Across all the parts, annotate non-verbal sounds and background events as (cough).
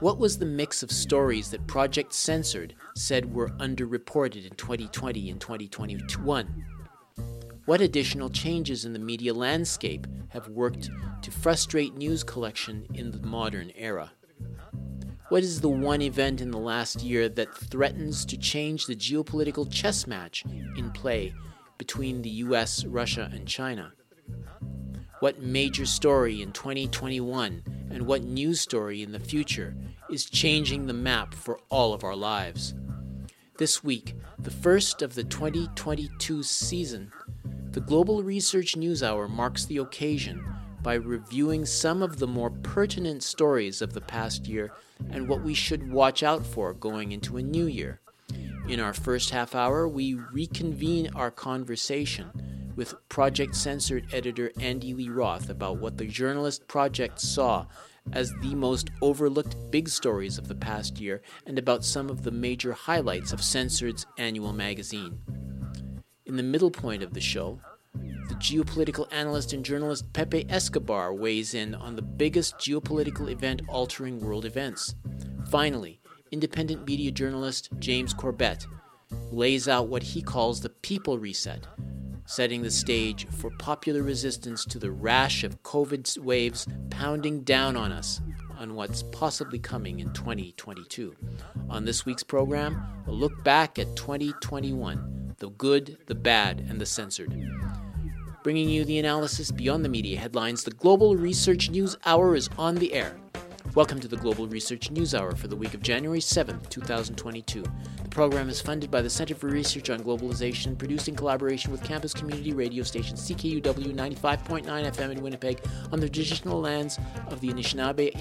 What was the mix of stories that Project Censored said were underreported in 2020 and 2021? What additional changes in the media landscape have worked to frustrate news collection in the modern era? What is the one event in the last year that threatens to change the geopolitical chess match in play between the US, Russia, and China? What major story in 2021 and what news story in the future is changing the map for all of our lives? This week, the first of the 2022 season, the Global Research News Hour marks the occasion by reviewing some of the more pertinent stories of the past year and what we should watch out for going into a new year. In our first half hour, we reconvene our conversation with Project Censored editor Andy Lee Roth about what the journalist project saw as the most overlooked big stories of the past year and about some of the major highlights of Censored's annual magazine. In the middle point of the show, the geopolitical analyst and journalist Pepe Escobar weighs in on the biggest geopolitical event altering world events. Finally, independent media journalist James Corbett lays out what he calls the people reset, setting the stage for popular resistance to the rash of COVID waves pounding down on us on what's possibly coming in 2022. On this week's program, a look back at 2021 the good, the bad, and the censored. Bringing you the analysis beyond the media headlines, the Global Research News Hour is on the air. Welcome to the Global Research News Hour for the week of January 7th, 2022. The program is funded by the Center for Research on Globalization, produced in collaboration with campus community radio station CKUW 95.9 FM in Winnipeg on the traditional lands of the Anishinaabe,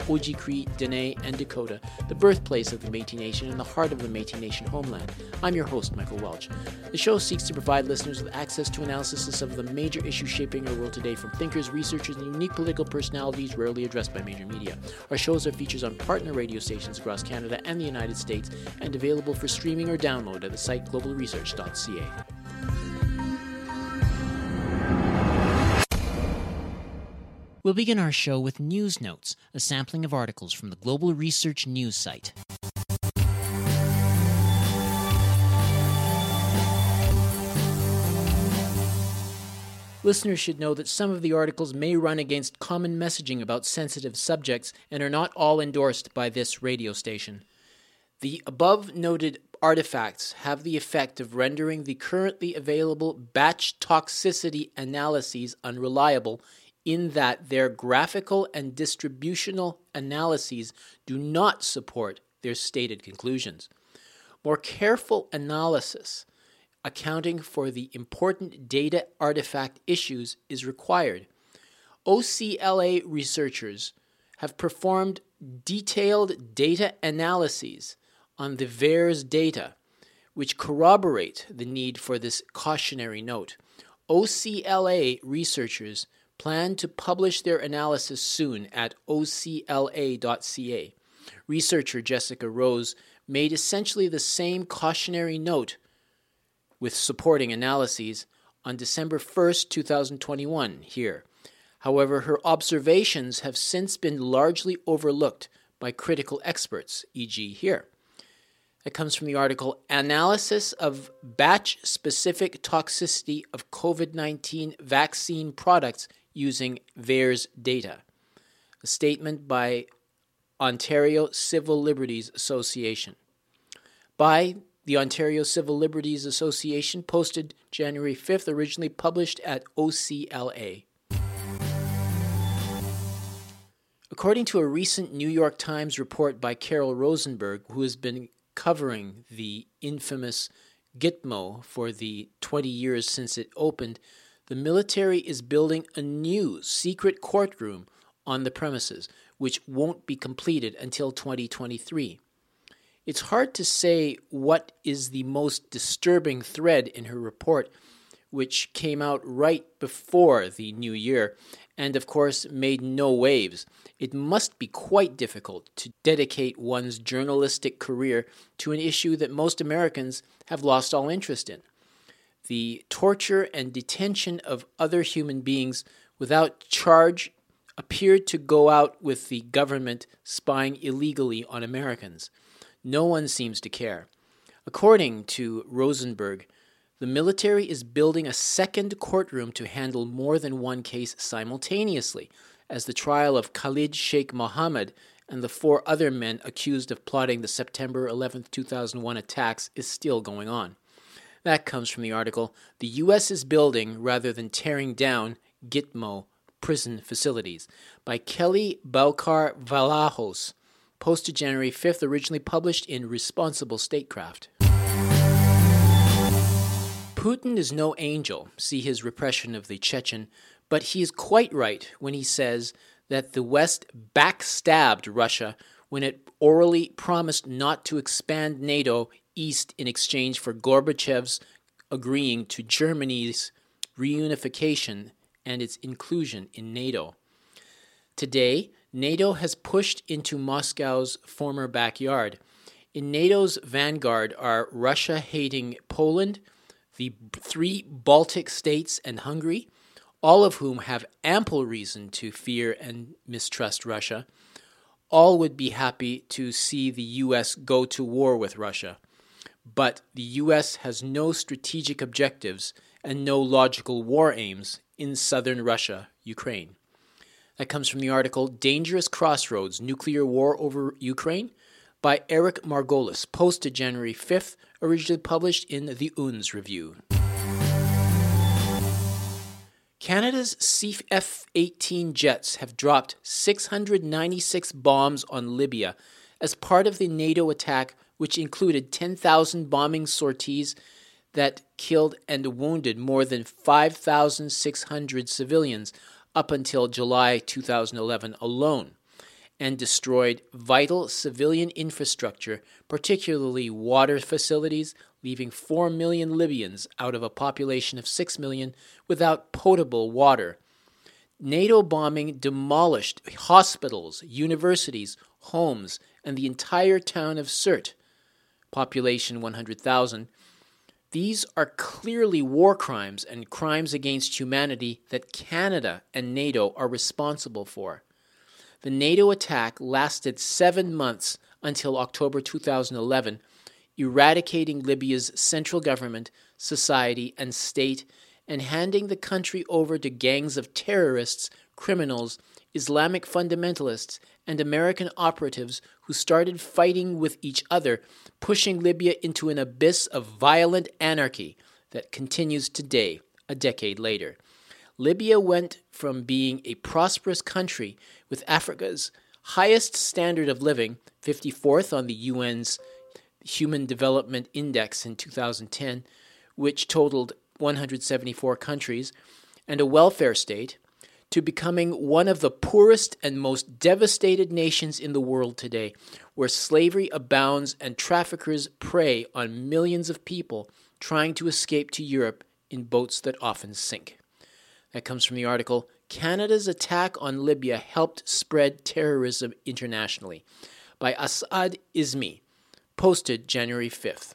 Ininu, Ojibwe, Dene, and Dakota, the birthplace of the Métis Nation and the heart of the Métis Nation homeland. I'm your host, Michael Welch. The show seeks to provide listeners with access to analysis of the major issues shaping our world today from thinkers, researchers, and unique political personalities rarely addressed by major media. Our shows are features on partner radio stations across Canada and the United States and available for streaming or download at the site globalresearch.ca. We'll begin our show with News Notes, a sampling of articles from the Global Research News site. Listeners should know that some of the articles may run against common messaging about sensitive subjects and are not all endorsed by this radio station. The above noted artifacts have the effect of rendering the currently available batch toxicity analyses unreliable in that their graphical and distributional analyses do not support their stated conclusions. More careful analysis accounting for the important data artifact issues is required. OCLA researchers have performed detailed data analyses on the VAERS data, which corroborate the need for this cautionary note. OCLA researchers plan to publish their analysis soon at ocla.ca. Researcher Jessica Rose made essentially the same cautionary note with supporting analyses on December 1st, 2021, here. However, her observations have since been largely overlooked by critical experts, e.g., here. It comes from the article Analysis of Batch Specific Toxicity of COVID 19 Vaccine Products Using VAERS Data. A statement by Ontario Civil Liberties Association. By the Ontario Civil Liberties Association, posted January 5th, originally published at OCLA. According to a recent New York Times report by Carol Rosenberg, who has been covering the infamous Gitmo for the 20 years since it opened, the military is building a new secret courtroom on the premises, which won't be completed until 2023. It's hard to say what is the most disturbing thread in her report, which came out right before the new year and, of course, made no waves. It must be quite difficult to dedicate one's journalistic career to an issue that most Americans have lost all interest in the torture and detention of other human beings without charge appeared to go out with the government spying illegally on Americans. No one seems to care. According to Rosenberg, the military is building a second courtroom to handle more than one case simultaneously, as the trial of Khalid Sheikh Mohammed and the four other men accused of plotting the September 11, 2001 attacks is still going on. That comes from the article The U.S. is building rather than tearing down Gitmo prison facilities by Kelley Beaucar Vlahos, posted January 5th, originally published in Responsible Statecraft. Putin is no angel, see his repression of the Chechen, but he is quite right when he says that the West backstabbed Russia when it orally promised not to expand NATO east in exchange for Gorbachev's agreeing to Germany's reunification and its inclusion in NATO. Today, NATO has pushed into Moscow's former backyard. In NATO's vanguard are Russia hating Poland, the three Baltic states, and Hungary, all of whom have ample reason to fear and mistrust Russia. All would be happy to see the U.S. go to war with Russia. But the U.S. has no strategic objectives and no logical war aims in southern Russia, Ukraine. That comes from the article Dangerous Crossroads Nuclear War Over Ukraine by Eric Margolis, posted January 5th, originally published in the Unz Review. Canada's F 18 jets have dropped 696 bombs on Libya as part of the NATO attack, which included 10,000 bombing sorties that killed and wounded more than 5,600 civilians up until July 2011 alone and destroyed vital civilian infrastructure, particularly water facilities, leaving 4 million Libyans out of a population of 6 million without potable water. NATO bombing demolished hospitals, universities, homes, and the entire town of Sirte, population 100,000. These are clearly war crimes and crimes against humanity that Canada and NATO are responsible for. The NATO attack lasted seven months until October 2011, eradicating Libya's central government, society, and state, and handing the country over to gangs of terrorists, criminals, Islamic fundamentalists, and American operatives who started fighting with each other, pushing Libya into an abyss of violent anarchy that continues today, a decade later. Libya went from being a prosperous country with Africa's highest standard of living, 54th on the UN's Human Development Index in 2010, which totaled 174 countries, and a welfare state, to becoming one of the poorest and most devastated nations in the world today, where slavery abounds and traffickers prey on millions of people trying to escape to Europe in boats that often sink. That comes from the article Canada's attack on Libya helped spread terrorism internationally by Asad Ismi, posted January 5th.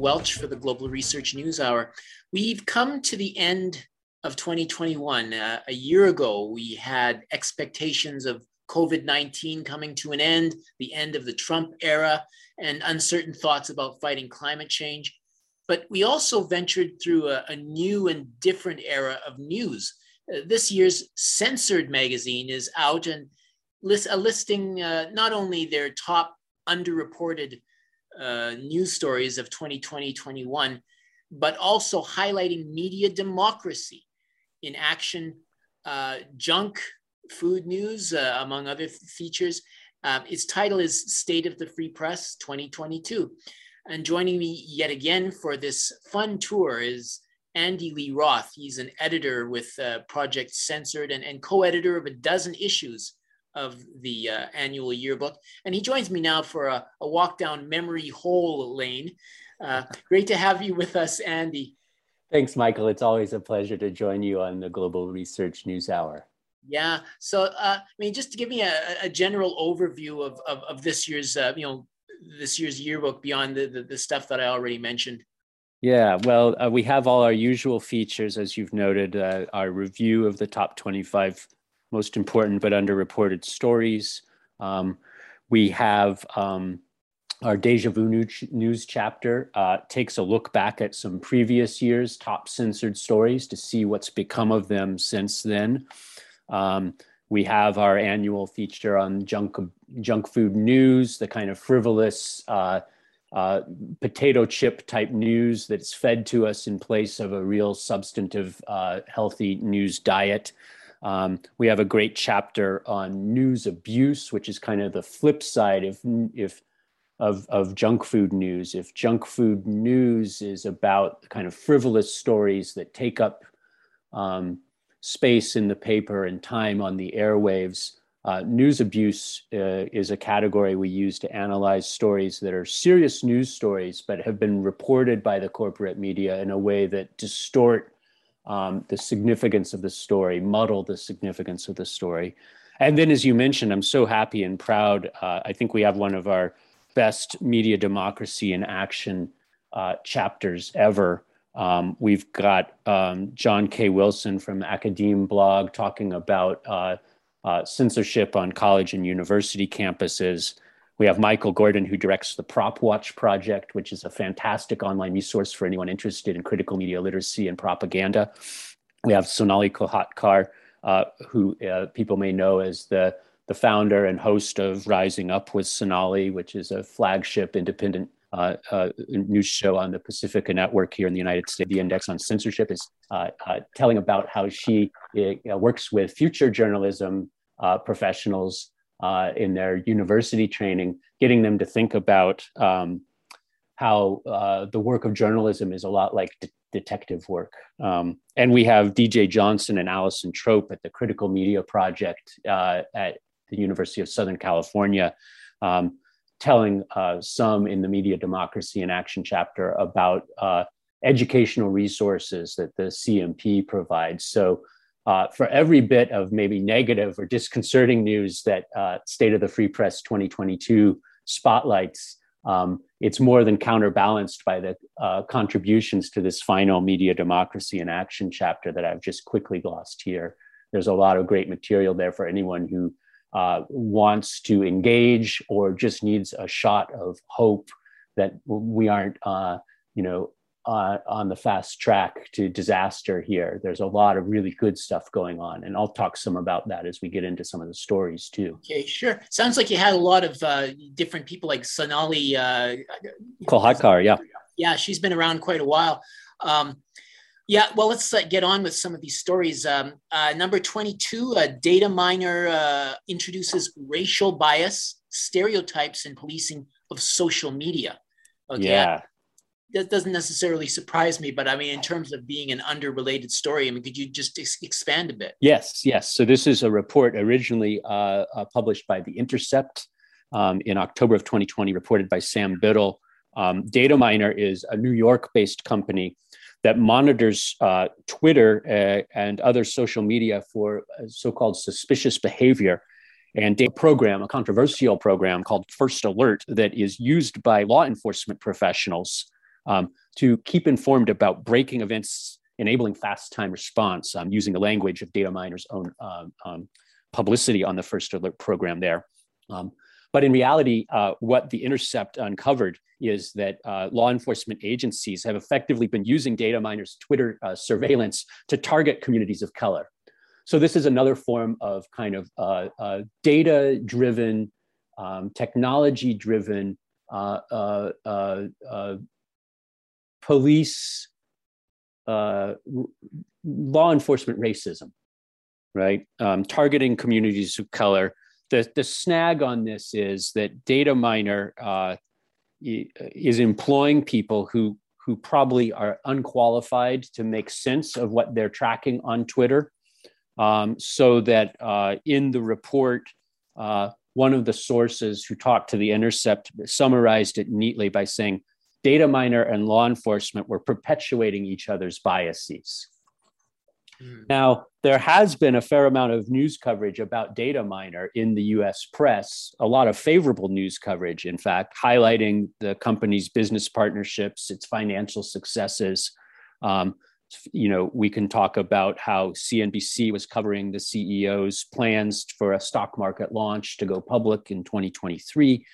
Welch for the Global Research News Hour. We've come to the end of 2021. Uh, a year ago, we had expectations of COVID 19 coming to an end, the end of the Trump era, and uncertain thoughts about fighting climate change. But we also ventured through a, a new and different era of news. Uh, this year's Censored magazine is out and list, a listing uh, not only their top underreported uh, news stories of 2020 21, but also highlighting media democracy in action, uh, junk food news, uh, among other features. Um, its title is State of the Free Press 2022. And joining me yet again for this fun tour is Andy Lee Roth. He's an editor with uh, Project Censored and, and co editor of a dozen issues of the uh, annual yearbook. And he joins me now for a, a walk down memory hole lane. Uh, (laughs) great to have you with us, Andy. Thanks, Michael. It's always a pleasure to join you on the Global Research News Hour. Yeah. So, uh, I mean, just to give me a, a general overview of, of, of this year's, uh, you know, this year's yearbook beyond the, the, the stuff that I already mentioned. Yeah, well, uh, we have all our usual features, as you've noted, uh, our review of the top 25 most important but underreported stories. Um, we have um, our Deja Vu news, chapter uh, takes a look back at some previous years' top censored stories to see what's become of them since then. Um, we have our annual feature on junk junk food news, the kind of frivolous uh, uh, potato chip type news that's fed to us in place of a real substantive, uh, healthy news diet. Um, we have a great chapter on news abuse, which is kind of the flip side if if of, of junk food news. If junk food news is about kind of frivolous stories that take up um, space in the paper and time on the airwaves, uh, news abuse uh, is a category we use to analyze stories that are serious news stories, but have been reported by the corporate media in a way that distort um, the significance of the story, muddle the significance of the story. And then, as you mentioned, I'm so happy and proud. Uh, I think we have one of our best media democracy in action uh, chapters ever. Um, we've got um, John K. Wilson from Academe blog talking about uh, uh, censorship on college and university campuses. We have Michael Gordon, who directs the Prop Watch Project, which is a fantastic online resource for anyone interested in critical media literacy and propaganda. We have Sonali Kolhatkar, uh, who uh, people may know as the, the founder and host of Rising Up with Sonali, which is a flagship independent uh, uh, news show on the Pacifica Network here in the United States. The Index on Censorship is uh, uh telling about how she uh, works with future journalism uh, in their university training, getting them to think about um, how the work of journalism is a lot like de- detective work. Um, and we have DJ Johnson and Allison Trope at the Critical Media Project at the University of Southern California. Um, telling uh, some in the Media Democracy in Action chapter about uh, educational resources that the CMP provides. So, uh, for every bit of maybe negative or disconcerting news that uh, State of the Free Press 2022 spotlights, um, it's more than counterbalanced by the uh, contributions to this final Media Democracy in Action chapter that I've just quickly glossed here. There's a lot of great material there for anyone who uh, wants to engage or just needs a shot of hope that we aren't, uh, you know, uh, on the fast track to disaster here. There's a lot of really good stuff going on, and I'll talk some about that as we get into some of the stories too. Okay, sure. Sounds like you had a lot of uh, different people, like Sonali uh, Kolhatkar. Yeah, yeah, she's been around quite a while. Um, yeah, well, let's uh, get on with some of these stories. Um, uh, number 22, a Dataminr uh, introduces racial bias, stereotypes, and policing of social media. Okay. Yeah. That doesn't necessarily surprise me, but I mean, in terms of being an underrelated story, I mean, could you just ex- expand a bit? Yes, yes. So this is a report originally uh, uh, published by The Intercept um, in October of 2020, reported by Sam Biddle. Um, Dataminr is a New York-based company that monitors uh, Twitter uh, and other social media for uh, so called suspicious behavior. And a program, a controversial program called First Alert, that is used by law enforcement professionals um, to keep informed about breaking events, enabling fast time response, um, using the language of Dataminr's own um, um, publicity on the First Alert program there. Um, but in reality, uh, what the Intercept uncovered is that uh, law enforcement agencies have effectively been using Dataminr's Twitter uh, surveillance to target communities of color. So this is another form of kind of uh, uh, data-driven, technology-driven uh, police law enforcement racism, right? Um, targeting communities of color the, the snag on this is that Dataminr uh, is employing people who, who probably are unqualified to make sense of what they're tracking on Twitter. Um, so that uh, in the report, uh, one of the sources who talked to The Intercept summarized it neatly by saying Dataminr and law enforcement were perpetuating each other's biases. Mm. Now, there has been a fair amount of news coverage about Dataminr in the US press, a lot of favorable news coverage, in fact, highlighting the company's business partnerships, its financial successes. Um, you know, we can talk about how CNBC was covering the CEO's plans for a stock market launch to go public in 2023.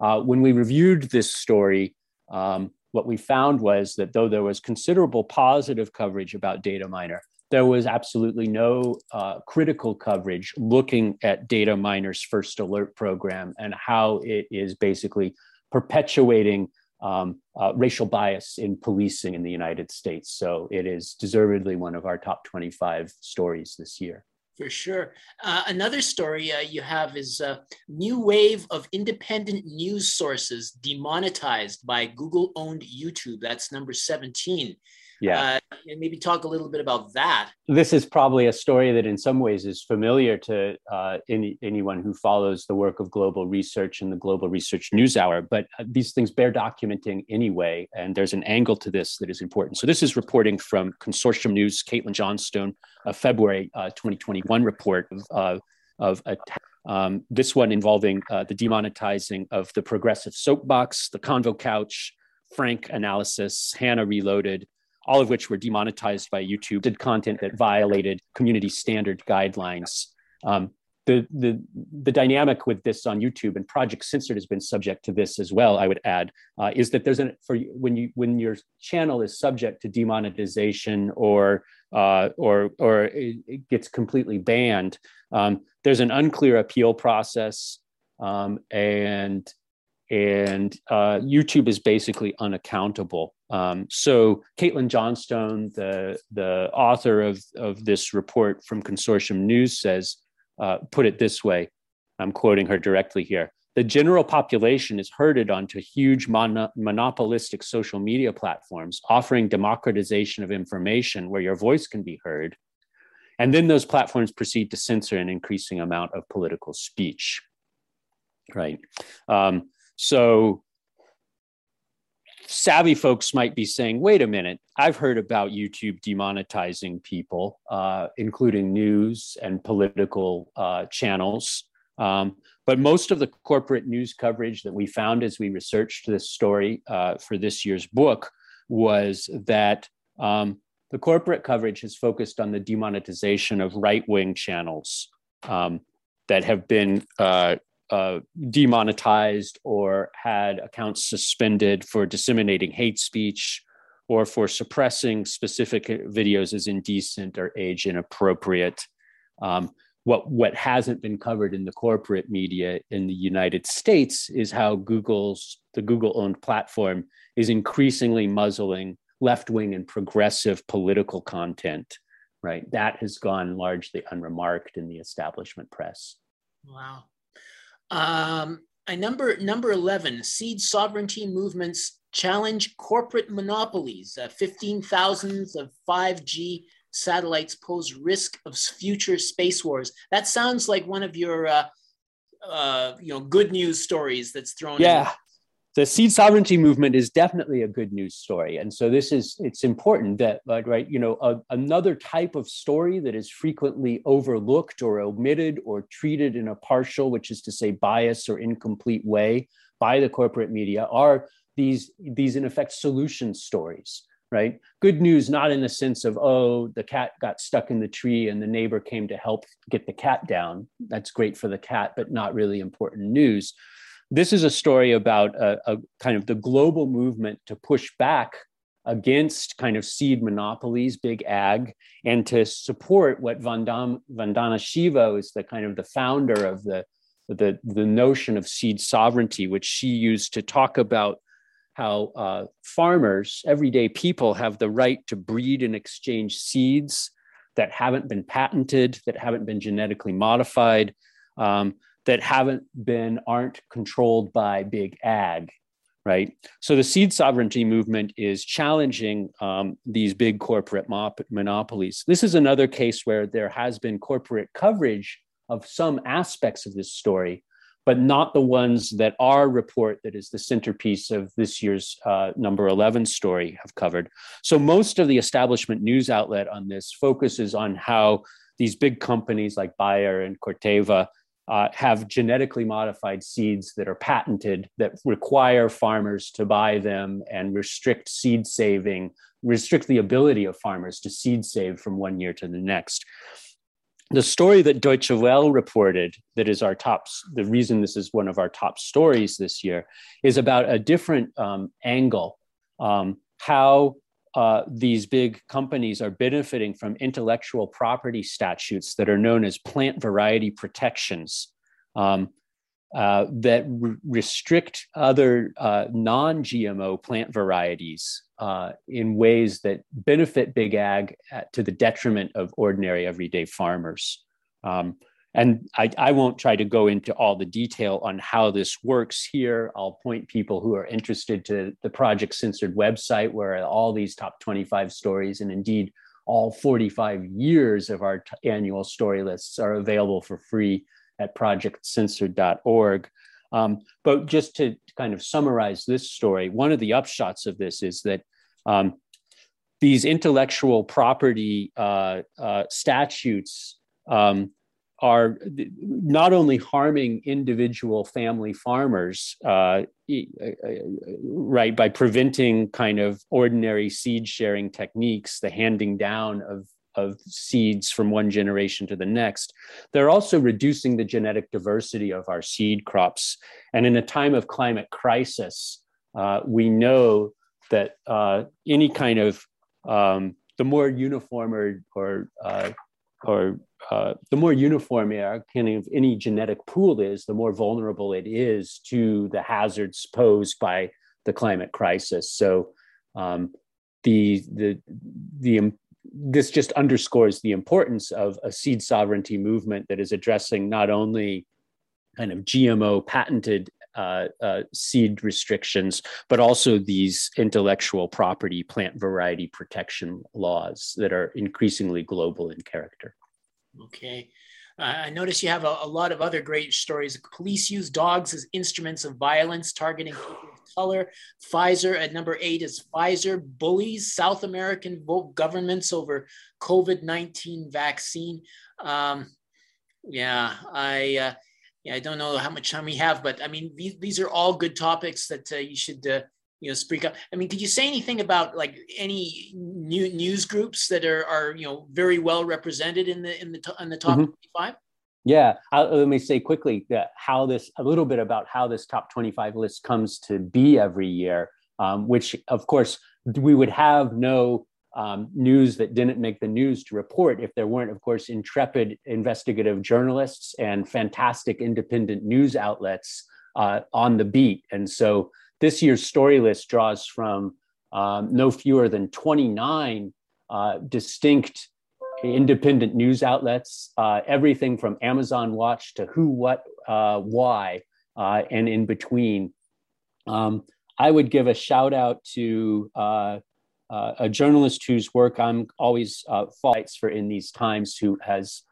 Uh, when we reviewed this story, um, what we found was that though there was considerable positive coverage about Dataminr, there was absolutely no uh, critical coverage looking at Dataminr's first alert program and how it is basically perpetuating um, uh, racial bias in policing in the United States. So it is deservedly one of our top 25 stories this year. For sure. Uh, another story uh, you have is a new wave of independent news sources demonetized by Google owned YouTube. That's number 17 yeah. Uh, and maybe talk a little bit about that. This is probably a story that in some ways is familiar to uh, any, anyone who follows the work of global research and the global research news hour but uh, these things bear documenting anyway and there's an angle to this that is important. So this is reporting from consortium news caitlin johnstone a february uh, 2021 report of, uh, of a um, this one involving uh, the demonetizing of the progressive soapbox the convo couch frank analysis hannah reloaded all of which were demonetized by YouTube, did content that violated community standard guidelines. Um, the, the, the dynamic with this on YouTube and Project Censored has been subject to this as well. I would add uh, is that there's an for when you when your channel is subject to demonetization or uh, or or it gets completely banned. Um, there's an unclear appeal process, um, and and uh, YouTube is basically unaccountable. Um, so Caitlin Johnstone, the the author of of this report from Consortium News, says, uh, put it this way. I'm quoting her directly here. The general population is herded onto huge mon- monopolistic social media platforms, offering democratization of information where your voice can be heard. And then those platforms proceed to censor an increasing amount of political speech. Right. Um, so savvy folks might be saying, wait a minute, I've heard about YouTube demonetizing people, uh, including news and political uh, channels. Um, but most of the corporate news coverage that we found as we researched this story uh, for this year's book was that um, the corporate coverage has focused on the demonetization of right wing channels um, that have been uh, demonetized or had accounts suspended for disseminating hate speech or for suppressing specific videos as indecent or age inappropriate. Um, what, what hasn't been covered in the corporate media in the United States is how Google's, the Google owned platform is increasingly muzzling left wing and progressive political content, right? That has gone largely unremarked in the establishment press. Wow. Um, I number number 11, seed sovereignty movements challenge corporate monopolies. Uh, 15,000 of 5G satellites pose risk of future space wars. That sounds like one of your uh, uh, you know good news stories that's thrown. Yeah, in the seed sovereignty movement is definitely a good news story. And so this is it's important that like right you know a, another type of story that is frequently overlooked or omitted or treated in a partial which is to say bias or incomplete way by the corporate media are these these in effect solution stories right? Good news not in the sense of oh the cat got stuck in the tree and the neighbor came to help get the cat down. That's great for the cat but not really important news this is a story about a, a kind of the global movement to push back against kind of seed monopolies, big ag, and to support what Vandam, Vandana Shiva is the kind of the founder of the, the, the notion of seed sovereignty, which she used to talk about how uh, farmers, everyday people, have the right to breed and exchange seeds that haven't been patented, that haven't been genetically modified. Um, that haven't been aren't controlled by big ag right? So the seed sovereignty movement is challenging um, these big corporate monopolies. This is another case where there has been corporate coverage of some aspects of this story, but not the ones that our report, that is the centerpiece of this year's uh, number 11 story, have covered. So most of the establishment news outlet on this focuses on how these big companies like Bayer and Corteva uh, have genetically modified seeds that are patented that require farmers to buy them and restrict seed saving, restrict the ability of farmers to seed save from one year to the next. The story that Deutsche Welle reported, that is our top, the reason this is one of our top stories this year, is about a different um, angle. Um, how uh, these big companies are benefiting from intellectual property statutes that are known as plant variety protections um, uh, that re- restrict other uh, non GMO plant varieties uh, in ways that benefit big ag at, to the detriment of ordinary everyday farmers. Um, and I, I, won't try to go into all the detail on how this works here. I'll point people who are interested to the Project Censored website, where all these top 25 stories and indeed all 45 years of our t- annual story lists are available for free at projectcensored.org. Um, but just to kind of summarize this story, one of the upshots of this is that um, these intellectual property uh, uh, statutes um, are not only harming individual family farmers, uh, uh, uh, right, by preventing kind of ordinary seed sharing techniques, the handing down of, of seeds from one generation to the next, they're also reducing the genetic diversity of our seed crops. And in a time of climate crisis, uh, we know that uh, any kind of um, the more uniform or, or uh, or uh, the more uniform kind of any genetic pool is, the more vulnerable it is to the hazards posed by the climate crisis. So um, the the the this just underscores the importance of a seed sovereignty movement that is addressing not only kind of GMO patented uh, uh, seed restrictions, but also these intellectual property plant variety protection laws that are increasingly global in character. Okay. Uh, I notice you have a, a, lot of other great stories. Police use dogs as instruments of violence, targeting people of color. Pfizer at number eight is Pfizer bullies South American governments over COVID 19 vaccine. Um, yeah, I. Uh, yeah, I don't know how much time we have, but I mean, these, these are all good topics that uh, you should uh, you know speak up i mean could you say anything about like any new news groups that are are you know very well represented in the in the in the top mm-hmm. 25 yeah I'll, let me say quickly that how this a little bit about how this top 25 list comes to be every year um, which of course we would have no um, news that didn't make the news to report if there weren't, of course, intrepid investigative journalists and fantastic independent news outlets uh, on the beat. And so this year's story list draws from um, no fewer than 29 uh, distinct independent news outlets, uh, everything from Amazon Watch to Who, What, uh, Why, uh, and in between. Um, I would give a shout out to uh, uh, a journalist whose work I'm always fights for in these times, who has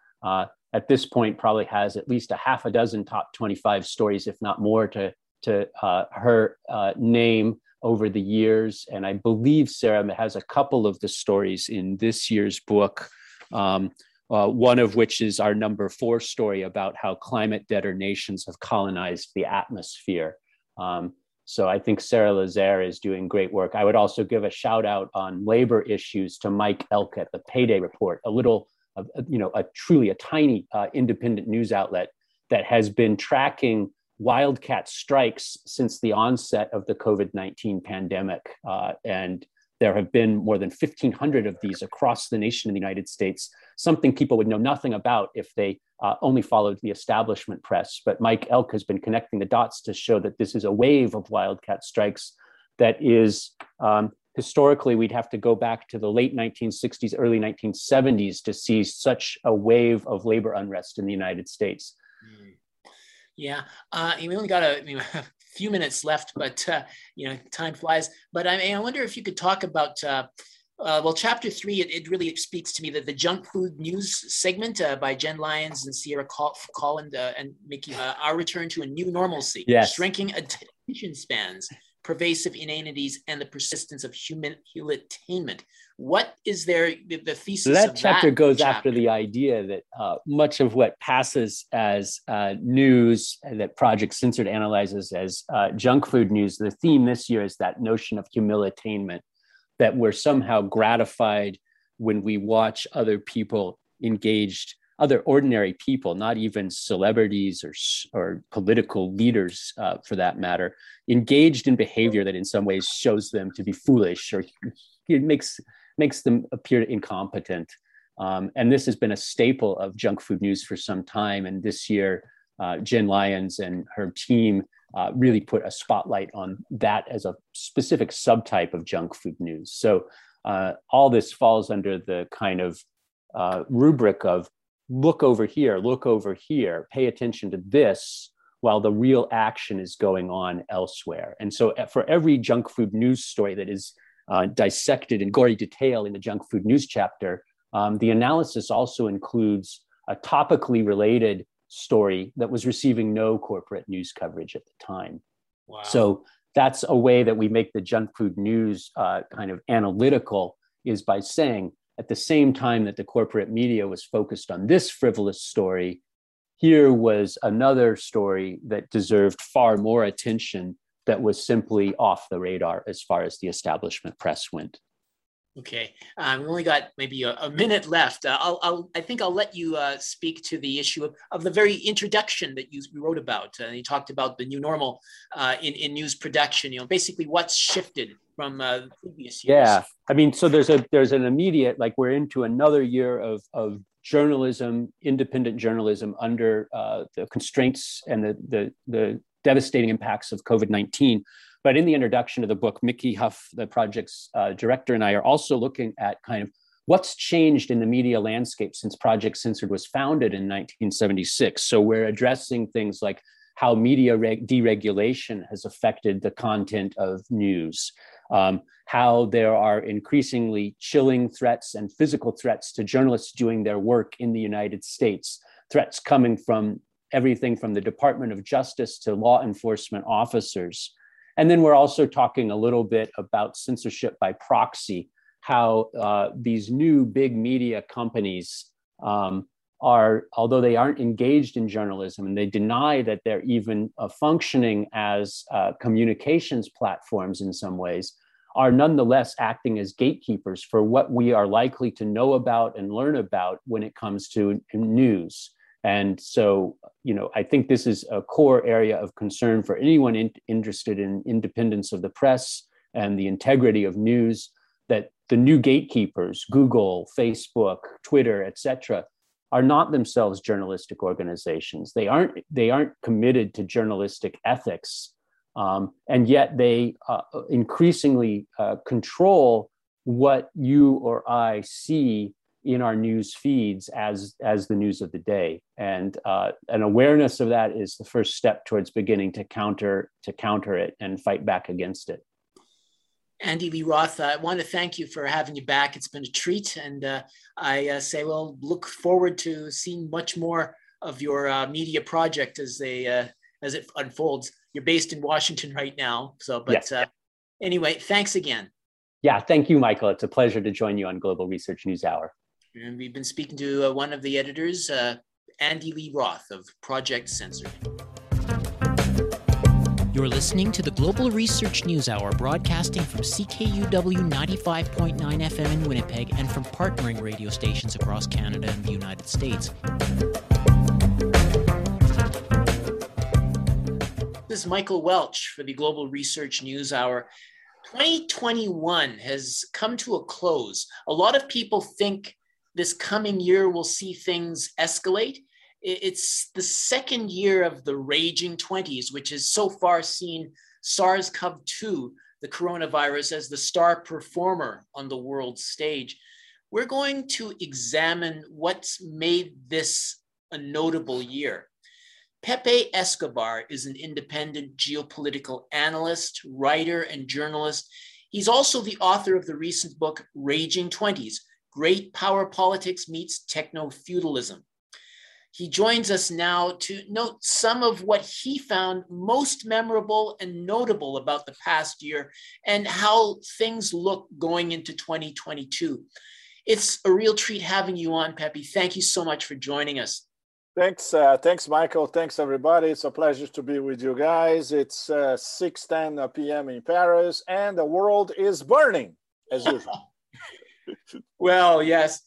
at this point probably has at least a half a dozen top 25 stories, if not more, to to uh, her uh, name over the years. And I believe Sarah has a couple of the stories in this year's book. Um, uh, one of which is our number four story about how climate debtor nations have colonized the atmosphere. Um, so I think Sarah Lazare is doing great work. I would also give a shout out on labor issues to Mike Elk at the Payday Report, a little, uh, you know, a truly a tiny uh, independent news outlet that has been tracking wildcat strikes since the onset of the COVID 19 pandemic. Uh, and there have been more than 1,500 of these across the nation in the United States, something people would know nothing about if they uh, only followed the establishment press. But Mike Elk has been connecting the dots to show that this is a wave of wildcat strikes that is. Um, historically, we'd have to go back to the late 1960s, early 1970s to see such a wave of labor unrest in the United States. Yeah, uh, we only got a, (laughs) few minutes left, but uh, you know, time flies. But I mean, I wonder if you could talk about. Uh, uh, well, chapter three, it, it, really speaks to me that the junk food news segment uh, by Jen Lyons and Sierra Collins uh, and Mickey, uh, our return to a new normalcy, yes. shrinking attention spans, pervasive inanities, and the persistence of human attainment. What is there the, the thesis? that chapter that goes chapter? after the idea that uh, much of what passes as uh, news that Project Censored analyzes as uh, junk food news. The theme this year is that notion of humilitainment, that we're somehow gratified when we watch other people engaged other ordinary people, not even celebrities or, or political leaders uh, for that matter, engaged in behavior that in some ways shows them to be foolish or it makes, makes them appear incompetent. Um, and this has been a staple of junk food news for some time. And this year, uh, Jen Lyons and her team uh, really put a spotlight on that as a specific subtype of junk food news. So uh, all this falls under the kind of uh, rubric of look over here, look over here, pay attention to this while the real action is going on elsewhere. And so uh, for every junk food news story that is uh, dissected in gory detail in the junk food news chapter, um, the analysis also includes a topically related story that was receiving no corporate news coverage at the time. Wow. So that's a way that we make the junk food news uh, kind of analytical is by saying at the same time that the corporate media was focused on this frivolous story, here was another story that deserved far more attention that was simply off the radar as far as the establishment press went. Okay, um, we only got maybe a, a minute left. Uh, I'll, I'll, i think I'll let you uh, speak to the issue of, of the very introduction that you wrote about. Uh, you talked about the new normal uh, in, in news production. You know, basically what's shifted from uh, previous years. Yeah, I mean, so there's a there's an immediate like we're into another year of of journalism, independent journalism under uh, the constraints and the the the devastating impacts of COVID nineteen. But in the introduction of the book, Mickey Huff, the project's uh, director, and I are also looking at kind of what's changed in the media landscape since Project Censored was founded in 1976. So we're addressing things like how media reg- deregulation has affected the content of news, um, how there are increasingly chilling threats and physical threats to journalists doing their work in the United States, threats coming from everything from the Department of Justice to law enforcement officers. And then we're also talking a little bit about censorship by proxy, how uh, these new big media companies um, are, although they aren't engaged in journalism and they deny that they're even uh, functioning as uh, communications platforms in some ways, are nonetheless acting as gatekeepers for what we are likely to know about and learn about when it comes to news. And so, you know, I think this is a core area of concern for anyone in, interested in independence of the press and the integrity of news. That the new gatekeepers, Google, Facebook, Twitter, etc., are not themselves journalistic organizations. They aren't. They aren't committed to journalistic ethics, um, and yet they uh, increasingly uh, control what you or I see in our news feeds as as the news of the day. And uh, an awareness of that is the first step towards beginning to counter to counter it and fight back against it. Andy lee roth i want to thank you for having you back. It's been a treat. And uh, i uh, say well look forward to seeing much more of your uh, media project as they uh, as it unfolds. You're based in washington right now so but. Uh, anyway thanks again. Yeah thank you michael. It's a pleasure to join you on global research news hour and we've been speaking to uh, one of the editors, uh, Andy Lee Roth of Project Censored. You're listening to the Global Research News Hour, broadcasting from CKUW 95.9 FM in Winnipeg and from partnering radio stations across Canada and the United States. This is Michael Welch for the Global Research News Hour. 2021 has come to a close. A lot of people think this coming year we'll see things escalate. It's the second year of the raging 20s, which has so far seen SARS CoV 2, the coronavirus, as the star performer on the world stage. We're going to examine what's made this a notable year. Pepe Escobar is an independent geopolitical analyst, writer, and journalist. He's also the author of the recent book, Raging Twenties Great Power Politics Meets Techno Feudalism. He joins us now to note some of what he found most memorable and notable about the past year and how things look going into 2022. It's a real treat having you on, Pepe. Thank you so much for joining us. Thanks, uh, thanks, Michael. Thanks, everybody. It's a pleasure to be with you guys. It's uh, 6:10 p.m. in Paris, and the world is burning as usual. (laughs) well, yes.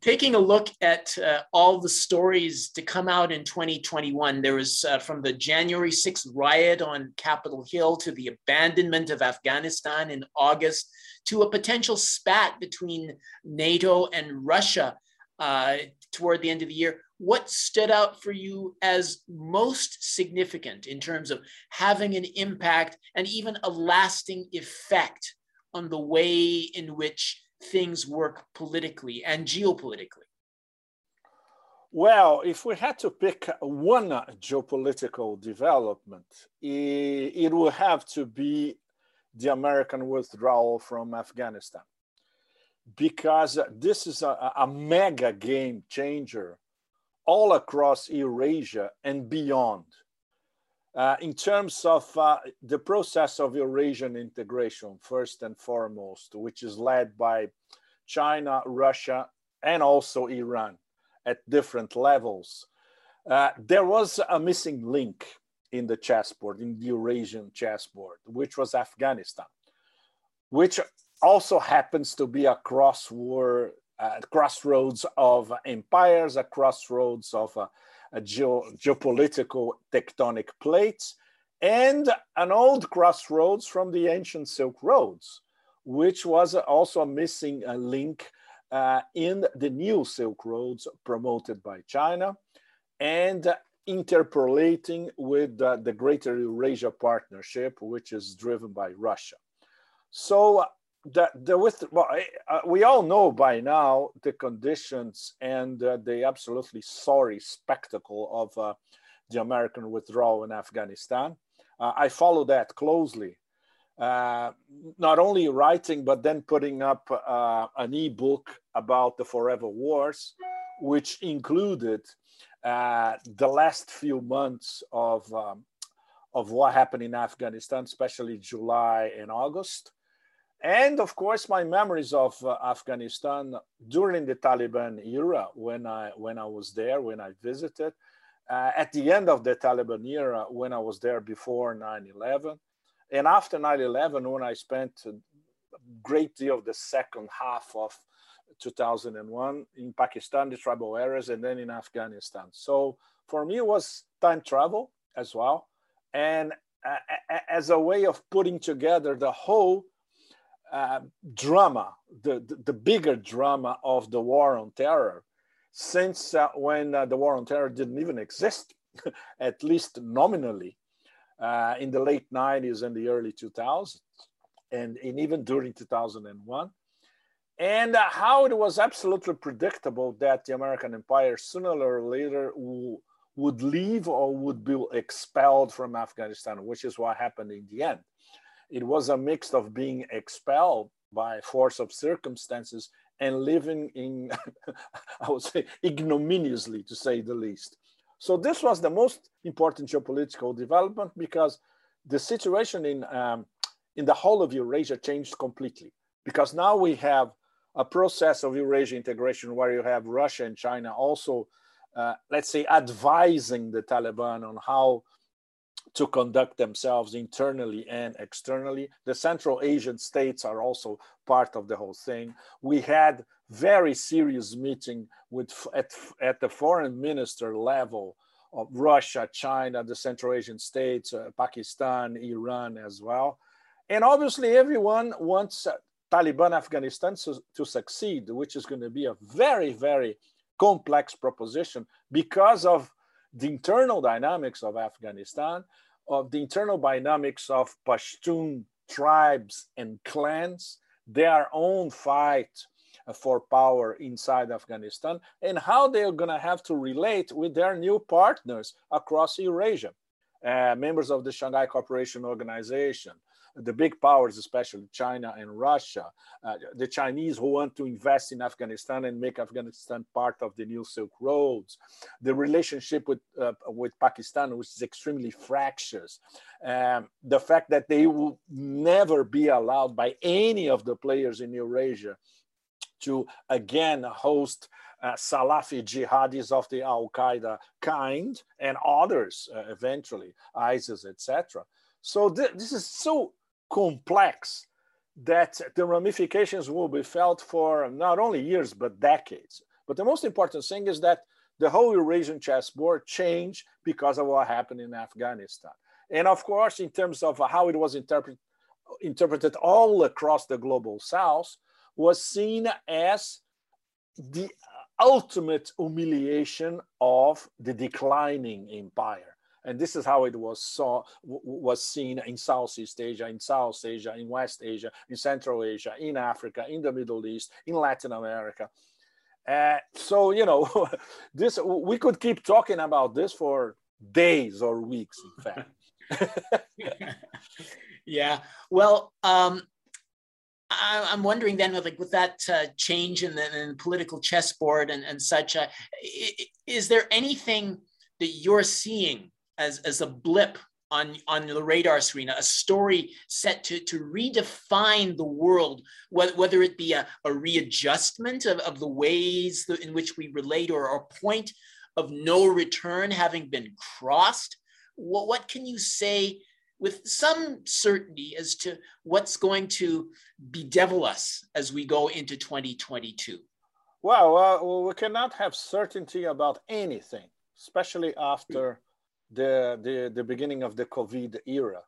Taking a look at uh, all the stories to come out in 2021, there was uh, from the January 6th riot on Capitol Hill to the abandonment of Afghanistan in August to a potential spat between NATO and Russia uh, toward the end of the year. What stood out for you as most significant in terms of having an impact and even a lasting effect on the way in which things work politically and geopolitically? Well, if we had to pick one geopolitical development, it, would have to be the American withdrawal from Afghanistan. Because this is a, a mega game changer all across Eurasia and beyond. Uh, in terms of uh, the process of Eurasian integration, first and foremost, which is led by China, Russia, and also Iran at different levels, uh, there was a missing link in the chessboard, in the Eurasian chessboard, which was Afghanistan, which also happens to be a crossword, uh, crossroads of empires, a crossroads of uh, geo- geopolitical tectonic plates, and an old crossroads from the ancient Silk Roads, which was also a missing uh, link uh, in the new Silk Roads promoted by China and interpolating with uh, the Greater Eurasia Partnership, which is driven by Russia. So the, the with well, uh, we all know by now the conditions and uh, the absolutely sorry spectacle of uh, the American withdrawal in Afghanistan. Uh, I follow that closely, uh, not only writing but then putting up uh, an e-book about the forever wars, which included the last few months of um, of what happened in Afghanistan, especially July and August and of course my memories of uh, afghanistan during the taliban era when i when i was there when i visited uh, at the end of the taliban era when i was there before 9-11 and after 9-11 when i spent a great deal of the second half of 2001 in pakistan the tribal areas and then in afghanistan. So for me it was time travel as well. And uh, as a way of putting together the whole uh, drama, the, the, the, bigger drama of the war on terror, since uh, when uh, the war on terror didn't even exist, (laughs) at least nominally, uh, in the late 90s and the early 2000s, and, and even during 2001. And uh, how it was absolutely predictable that the American empire sooner or later would leave or would be expelled from Afghanistan, which is what happened in the end it was a mix of being expelled by force of circumstances and living in, (laughs) I would say, ignominiously, to say the least. So this was the most important geopolitical development because the situation in, um, in the whole of Eurasia changed completely. Because now we have a process of Eurasia integration where you have Russia and China also, uh, let's say, advising the Taliban on how to conduct themselves internally and externally. The Central Asian states are also part of the whole thing. We had very serious meeting with at, at the foreign minister level of Russia, China, the Central Asian states, uh, Pakistan, Iran as well. And obviously everyone wants uh, Taliban Afghanistan to, to succeed, which is going to be a very, very complex proposition because of the internal dynamics of Afghanistan, of the internal dynamics of Pashtun tribes and clans, their own fight for power inside Afghanistan and how they're going to have to relate with their new partners across Eurasia, uh, members of the Shanghai Cooperation Organization, the big powers, especially China and Russia, uh, the Chinese who want to invest in Afghanistan and make Afghanistan part of the new Silk Roads, the relationship with, uh, with Pakistan, which is extremely fractious, um, the fact that they will never be allowed by any of the players in Eurasia to again host uh, Salafi jihadis of the Al Qaeda kind and others uh, eventually, ISIS, etc. So th- this is so complex that the ramifications will be felt for not only years but decades. But the most important thing is that the whole Eurasian chessboard changed because of what happened in Afghanistan. And of course, in terms of how it was interpret, interpreted all across the global south, was seen as the ultimate humiliation of the declining empire and this is how it was saw was seen in Southeast Asia, in South Asia, in West Asia, in Central Asia, in Africa, in the Middle East, in Latin America. Uh, so you know, (laughs) this we could keep talking about this for days or weeks, in fact. (laughs) (laughs) yeah. Well, um, I, am wondering then, with like with that uh, change in the, in the, political chessboard and, and such, uh, is there anything that you're seeing as, as a blip on, on the radar screen, a story set to, to redefine the world, whether, it be a, a readjustment of, of the ways in which we relate or a point of no return having been crossed. What, what can you say with some certainty as to what's going to bedevil us as we go into 2022? Well, uh, we cannot have certainty about anything, especially after the, the, the beginning of the COVID era,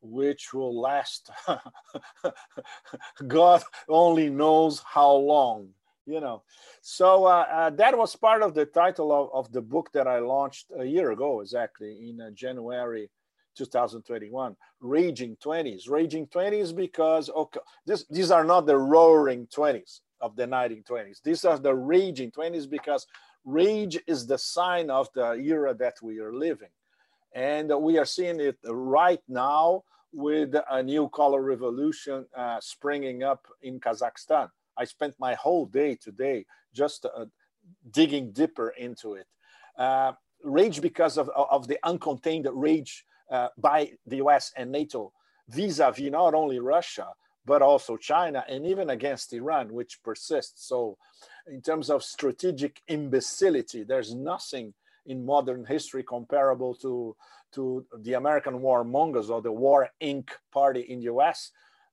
which will last, (laughs) God only knows how long, you know. So uh, uh, that was part of the title of, of the book that I launched a year ago, exactly in uh, January 2021 raging 20s raging 20s because okay this, these are not the roaring 20s of the 1920s these are the raging 20s because rage is the sign of the era that we are living. And we are seeing it right now with a new color revolution uh, springing up in Kazakhstan. I spent my whole day today just uh, digging deeper into it. Uh, rage because of, of the uncontained rage uh, by the US and NATO vis-a-vis -vis not only Russia, but also China and even against Iran, which persists. So in terms of strategic imbecility, there's nothing in modern history comparable to, to the American warmongers or the War Inc. party in the US,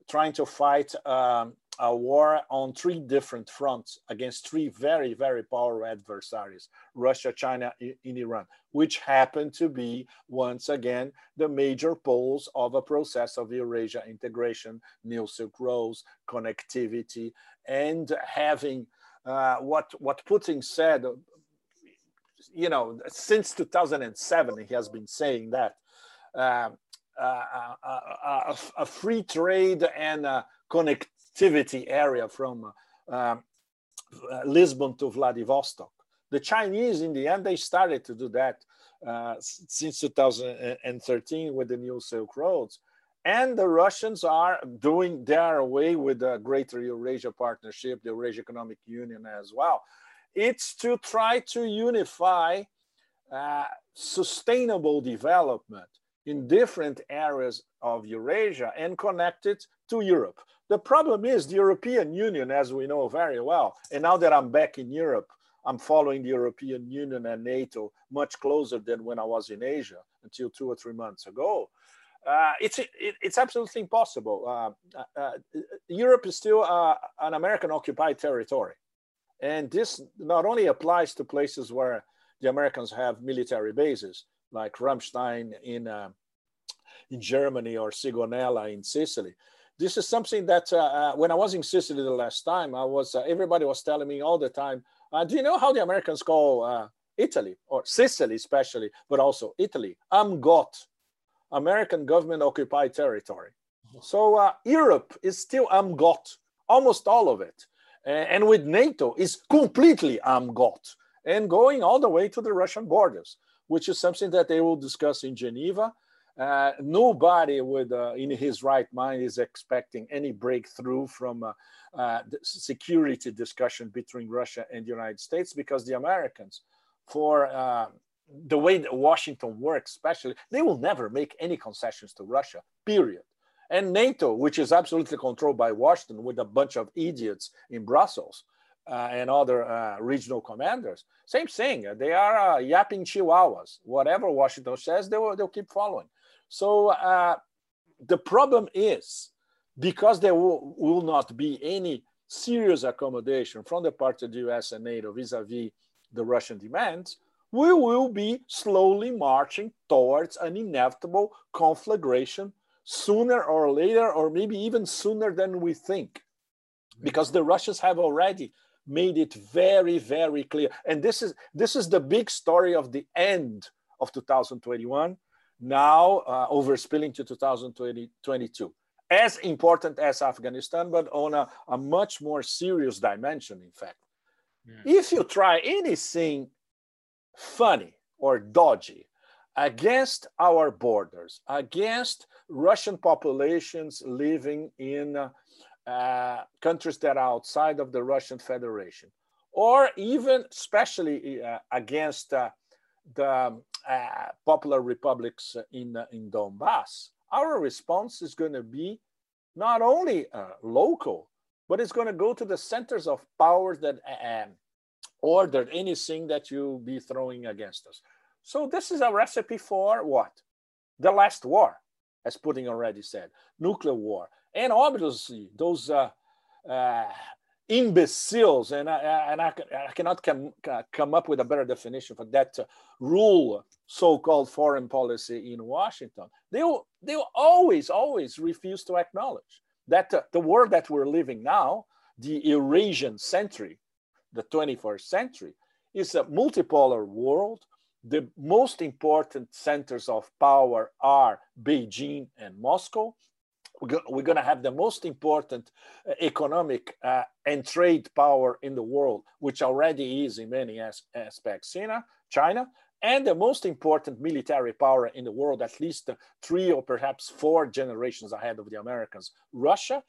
trying to fight um, a war on three different fronts against three very, very powerful adversaries Russia, China, in Iran, which happen to be, once again, the major poles of a process of Eurasia integration, New Silk Roads, connectivity, and having uh, what, what Putin said, you know, since 2007, he has been saying that. Uh, uh, uh, uh a, free trade and connect activity area from Lisbon to Vladivostok. The Chinese, in the end, they started to do that since 2013 with the new Silk Roads. And the Russians are doing their way with the Greater Eurasia Partnership, the Eurasia Economic Union as well. It's to try to unify uh, sustainable development in different areas of Eurasia and connect it to Europe. The problem is the European Union, as we know very well, and now that I'm back in Europe, I'm following the European Union and NATO much closer than when I was in Asia until two or three months ago. Uh, it's it, it's absolutely impossible. Uh, uh, Europe is still uh, an American occupied territory, and this not only applies to places where the Americans have military bases, like Ramstein in in Germany or Sigonella in Sicily, this is something that when I was in Sicily the last time, I was everybody was telling me all the time. Do you know how the Americans call Italy or Sicily, especially, but also Italy? AMGOT, American government occupied territory. So uh, Europe is still AMGOT, almost all of it. and with NATO is completely armed and going all the way to the Russian borders, which is something that they will discuss in Geneva. Uh, nobody with uh, in his right mind is expecting any breakthrough from uh, uh security discussion between Russia and the United States because the Americans, for uh, the way that Washington works, especially, they will never make any concessions to Russia. Period. And NATO, which is absolutely controlled by Washington with a bunch of idiots in Brussels, uh, and other uh, regional commanders. Same thing. They are uh, yapping chihuahuas. Whatever Washington says, they will, they'll keep following. So uh, the problem is because there will, will, not be any serious accommodation from the part of the US and NATO vis-a-vis the Russian demands, we will be slowly marching towards an inevitable conflagration sooner or later, or maybe even sooner than we think. Because the Russians have already made it very, very clear. And this is this is the big story of the end of 2021, now uh, overspilling to 2022. As important as Afghanistan, but on a, a much more serious dimension, in fact. Yeah. If you try anything funny or dodgy against our borders, against Russian populations living in uh, uh, countries that are outside of the Russian Federation, or even especially uh, against uh, the um, uh, popular republics in, uh, in Donbass, our response is going to be not only local, but it's going to go to the centers of power that um, ordered anything that you be throwing against us. So this is a recipe for what? The last war, as Putin already said, nuclear war. And obviously, those uh, uh, imbeciles, and I, and I, I cannot come, come up with a better definition for that uh, rule so-called foreign policy in Washington. They will, they will always, always refuse to acknowledge that uh, the world that we're living now, the Eurasian century, the 21st century, is a multipolar world. The most important centers of power are Beijing and Moscow we're going to have the most important uh, economic uh, and trade power in the world, which already is in many as- aspects China, China, and the most important military power in the world, at least three or perhaps four generations ahead of the Americans, Russia,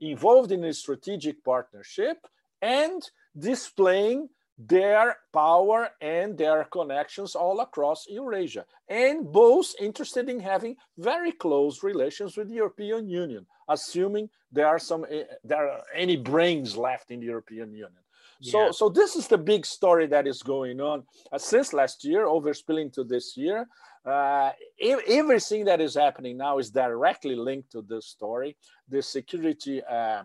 involved in a strategic partnership and displaying their power and their connections all across Eurasia, and both interested in having very close relations with the European Union, assuming there are some eh, there are any brains left in the European Union. So, yeah. so this is the big story that is going on uh, since last year, overspilling to this year. Uh, everything that is happening now is directly linked to this story. The security uh,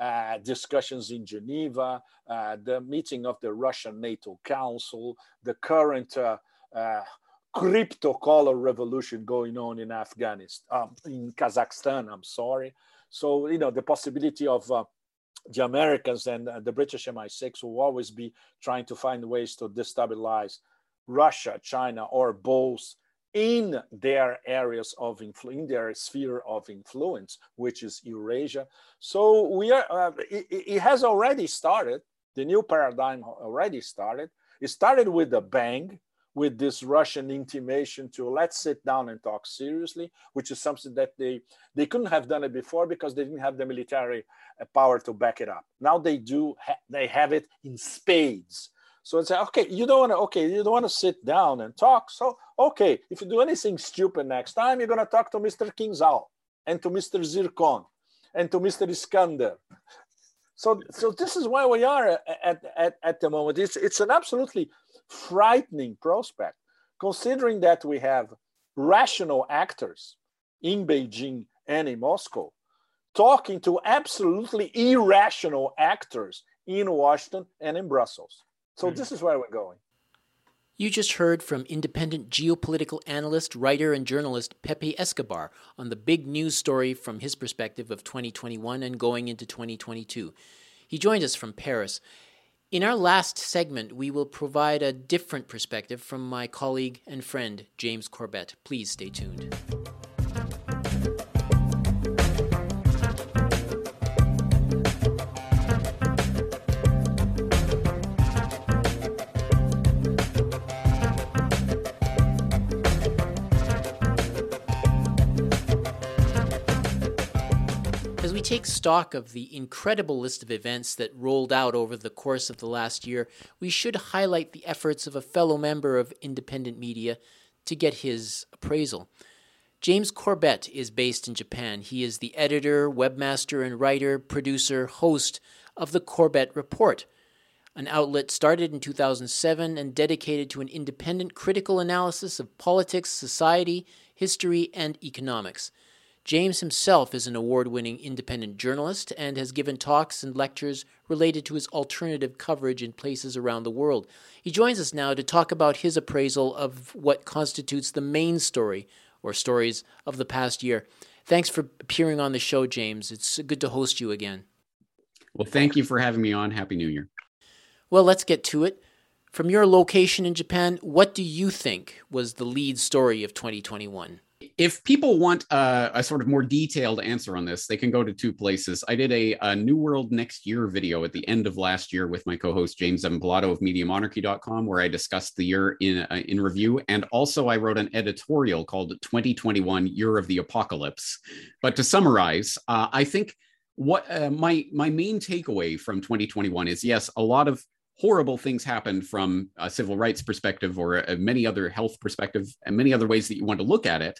uh, discussions in Geneva, uh, the meeting of the Russian NATO Council, the current uh, uh crypto color revolution going on in Afghanistan, um, in Kazakhstan, I'm sorry. So, you know, the possibility of the Americans and the British MI6 will always be trying to find ways to destabilize Russia, China, or both in their areas of in their sphere of influence, which is Eurasia. So we are. Uh, it, it, has already started. The new paradigm already started. It started with a bang, with this Russian intimation to let's sit down and talk seriously, which is something that they they couldn't have done it before because they didn't have the military uh, power to back it up. Now they do. Ha- they have it in spades. So it's like, okay, you don't want to, okay, you don't want to sit down and talk. So, okay, if you do anything stupid next time, you're going to talk to Mr. Kinzhal and to Mr. Zircon and to Mr. Iskander. So, so this is where we are at, at, at the moment. It's, it's an absolutely frightening prospect, considering that we have rational actors in Beijing and in Moscow talking to absolutely irrational actors in Washington and in Brussels. So mm. this is where we're going. You just heard from independent geopolitical analyst, writer, and journalist Pepe Escobar on the big news story from his perspective of 2021 and going into 2022. He joined us from Paris. In our last segment, we will provide a different perspective from my colleague and friend, James Corbett. Please stay tuned. Take stock of the incredible list of events that rolled out over the course of the last year, we should highlight the efforts of a fellow member of independent media to get his appraisal. James Corbett is based in Japan. He is the editor, webmaster, and writer, producer, host of the Corbett Report, an outlet started in 2007 and dedicated to an independent critical analysis of politics, society, history, and economics. James himself is an award winning independent journalist and has given talks and lectures related to his alternative coverage in places around the world. He joins us now to talk about his appraisal of what constitutes the main story or stories of the past year. Thanks for appearing on the show, James. It's good to host you again. Well, thank you for having me on. Happy New Year. Well, let's get to it. From your location in Japan, what do you think was the lead story of 2021? If people want a, a, sort of more detailed answer on this, they can go to two places. I did a, a, New World Next Year video at the end of last year with my co-host James Evan Pilato of MediaMonarchy.com, where I discussed the year in uh, in review, and also I wrote an editorial called 2021 Year of the Apocalypse. But to summarize, uh, I think what uh, my my main takeaway from 2021 is yes, a lot of horrible things happened from a civil rights perspective or a, many other health perspective and many other ways that you want to look at it.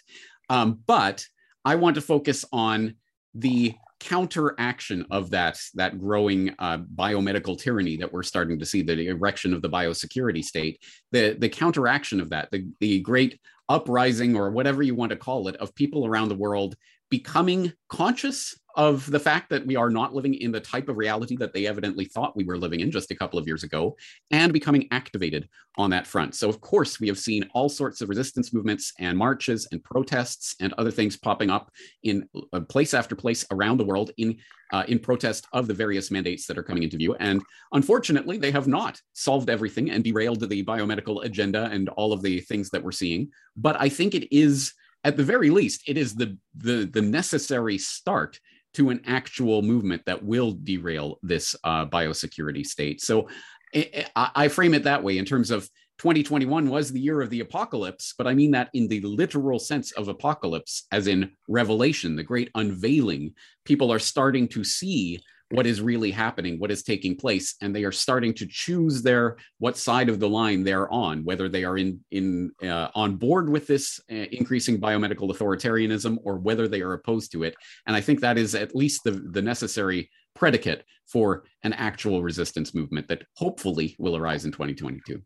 Um, but I want to focus on the counteraction of that that growing uh, biomedical tyranny that we're starting to see the erection of the biosecurity state the the counteraction of that the, the great uprising or whatever you want to call it of people around the world becoming conscious of the fact that we are not living in the type of reality that they evidently thought we were living in just a couple of years ago and becoming activated on that front. So, of course, we have seen all sorts of resistance movements and marches and protests and other things popping up in uh, place after place around the world in, uh, in protest of the various mandates that are coming into view. And unfortunately, they have not solved everything and derailed the biomedical agenda and all of the things that we're seeing. But I think it is at the very least, it is the, the, the necessary start to an actual movement that will derail this uh, biosecurity state. So I, I frame it that way in terms of 2021 was the year of the apocalypse, but I mean that in the literal sense of apocalypse, as in revelation, the great unveiling. People are starting to see what is really happening, what is taking place, and they are starting to choose their what side of the line they're on, whether they are in in uh, on board with this uh, increasing biomedical authoritarianism or whether they are opposed to it. And I think that is at least the the necessary predicate for an actual resistance movement that hopefully will arise in 2022.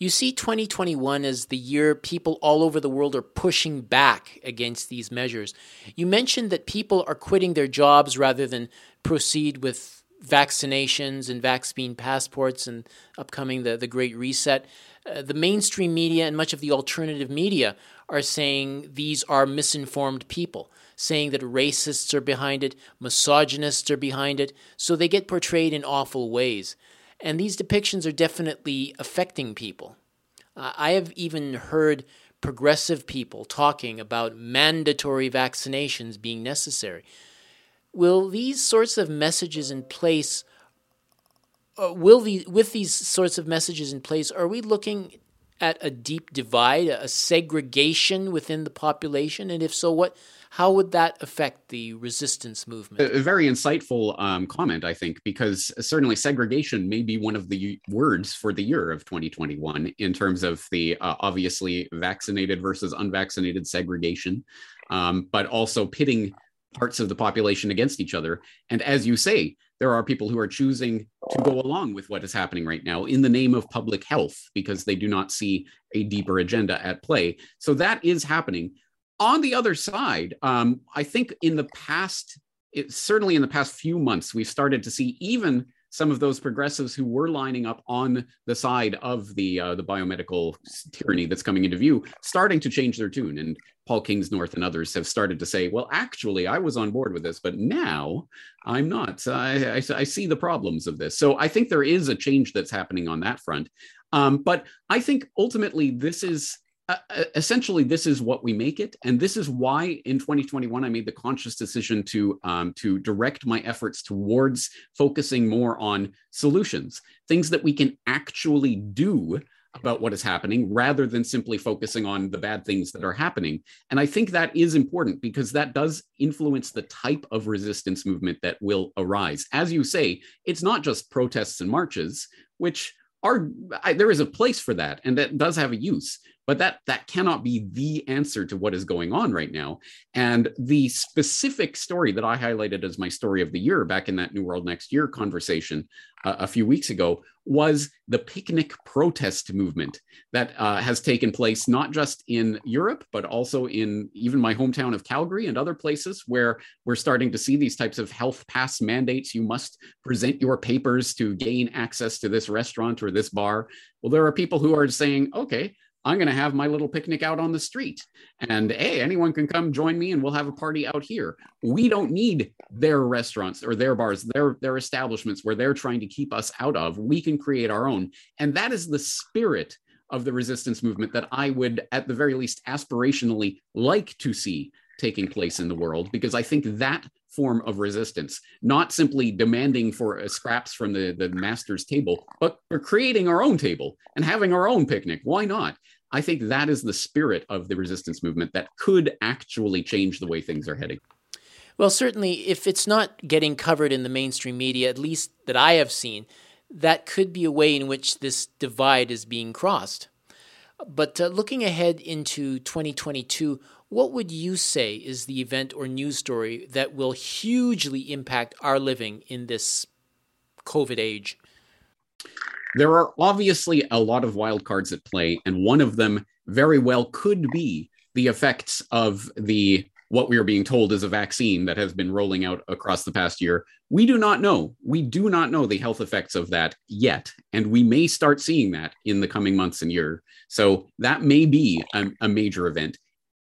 You see 2021 as the year people all over the world are pushing back against these measures. You mentioned that people are quitting their jobs rather than proceed with vaccinations and vaccine passports and upcoming the, the Great Reset. Uh, the mainstream media and much of the alternative media are saying these are misinformed people, saying that racists are behind it, misogynists are behind it, so they get portrayed in awful ways. And these depictions are definitely affecting people. Uh, I have even heard progressive people talking about mandatory vaccinations being necessary. Will these sorts of messages in place, uh, will the, with these sorts of messages in place, are we looking at a deep divide, a segregation within the population? And if so, what how would that affect the resistance movement? A very insightful um, comment, I think, because certainly segregation may be one of the words for the year of 2021 in terms of the uh, obviously vaccinated versus unvaccinated segregation, um, but also pitting parts of the population against each other. And as you say, there are people who are choosing to go along with what is happening right now in the name of public health because they do not see a deeper agenda at play. So that is happening. On the other side, um, I think in the past, it, certainly in the past few months, we've started to see even some of those progressives who were lining up on the side of the uh, the biomedical tyranny that's coming into view, starting to change their tune. And Paul Kingsnorth and others have started to say, "Well, actually, I was on board with this, but now I'm not. I, I, I see the problems of this." So I think there is a change that's happening on that front. Um, but I think ultimately this is uh, uh, essentially this is what we make it and this is why in 2021 i made the conscious decision to um, to direct my efforts towards focusing more on solutions things that we can actually do about what is happening rather than simply focusing on the bad things that are happening. And I think that is important because that does influence the type of resistance movement that will arise. As you say, it's not just protests and marches, which are I, there is a place for that and that does have a use but that that cannot be the answer to what is going on right now. And the specific story that i highlighted as my story of the year back in that new world next year conversation uh, a few weeks ago was the picnic protest movement that uh, has taken place not just in europe but also in even my hometown of calgary and other places where we're starting to see these types of health pass mandates. You must present your papers to gain access to this restaurant or this bar. Well there are people who are saying okay I'm going to have my little picnic out on the street. And hey, anyone can come join me and we'll have a party out here. We don't need their restaurants or their bars, their, their establishments where they're trying to keep us out of. We can create our own. And that is the spirit of the resistance movement that I would, at the very least, aspirationally like to see taking place in the world, because I think that form of resistance, not simply demanding for uh, scraps from the, the master's table, but for creating our own table and having our own picnic. Why not? I think that is the spirit of the resistance movement that could actually change the way things are heading. Well, certainly, if it's not getting covered in the mainstream media, at least that I have seen, that could be a way in which this divide is being crossed. But uh, looking ahead into 2022, what would you say is the event or news story that will hugely impact our living in this COVID age? There are obviously a lot of wild cards at play, and one of them very well could be the effects of the what we are being told is a vaccine that has been rolling out across the past year. We do not know. We do not know the health effects of that yet. And we may start seeing that in the coming months and year. So that may be a, a major event.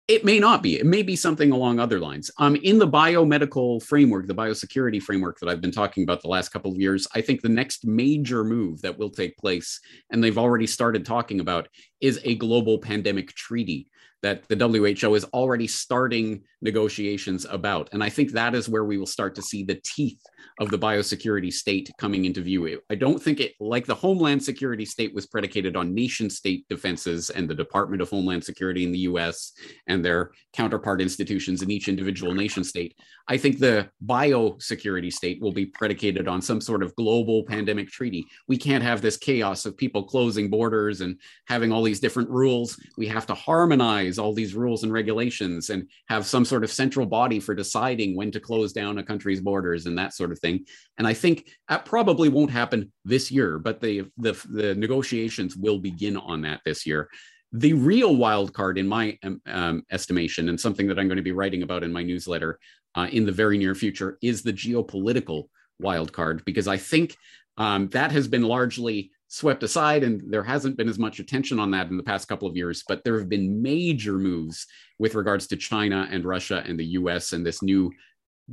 It may not be. It may be something along other lines. Um, in the biomedical framework, the biosecurity framework that I've been talking about the last couple of years, I think the next major move that will take place, and they've already started talking about, is a global pandemic treaty that the WHO is already starting negotiations about. And I think that is where we will start to see the teeth of the biosecurity state coming into view. I don't think it, like the Homeland Security state, was predicated on nation state defenses and the Department of Homeland Security in the US and their counterpart institutions in each individual nation state. I think the biosecurity state will be predicated on some sort of global pandemic treaty. We can't have this chaos of people closing borders and having all these different rules. We have to harmonize all these rules and regulations and have some sort of central body for deciding when to close down a country's borders and that sort of thing. And I think that probably won't happen this year, but the the, the negotiations will begin on that this year. The real wild card, in my um, um, estimation, and something that I'm going to be writing about in my newsletter uh, in the very near future, is the geopolitical wild card, because I think um, that has been largely swept aside and there hasn't been as much attention on that in the past couple of years but there have been major moves with regards to china and russia and the us and this new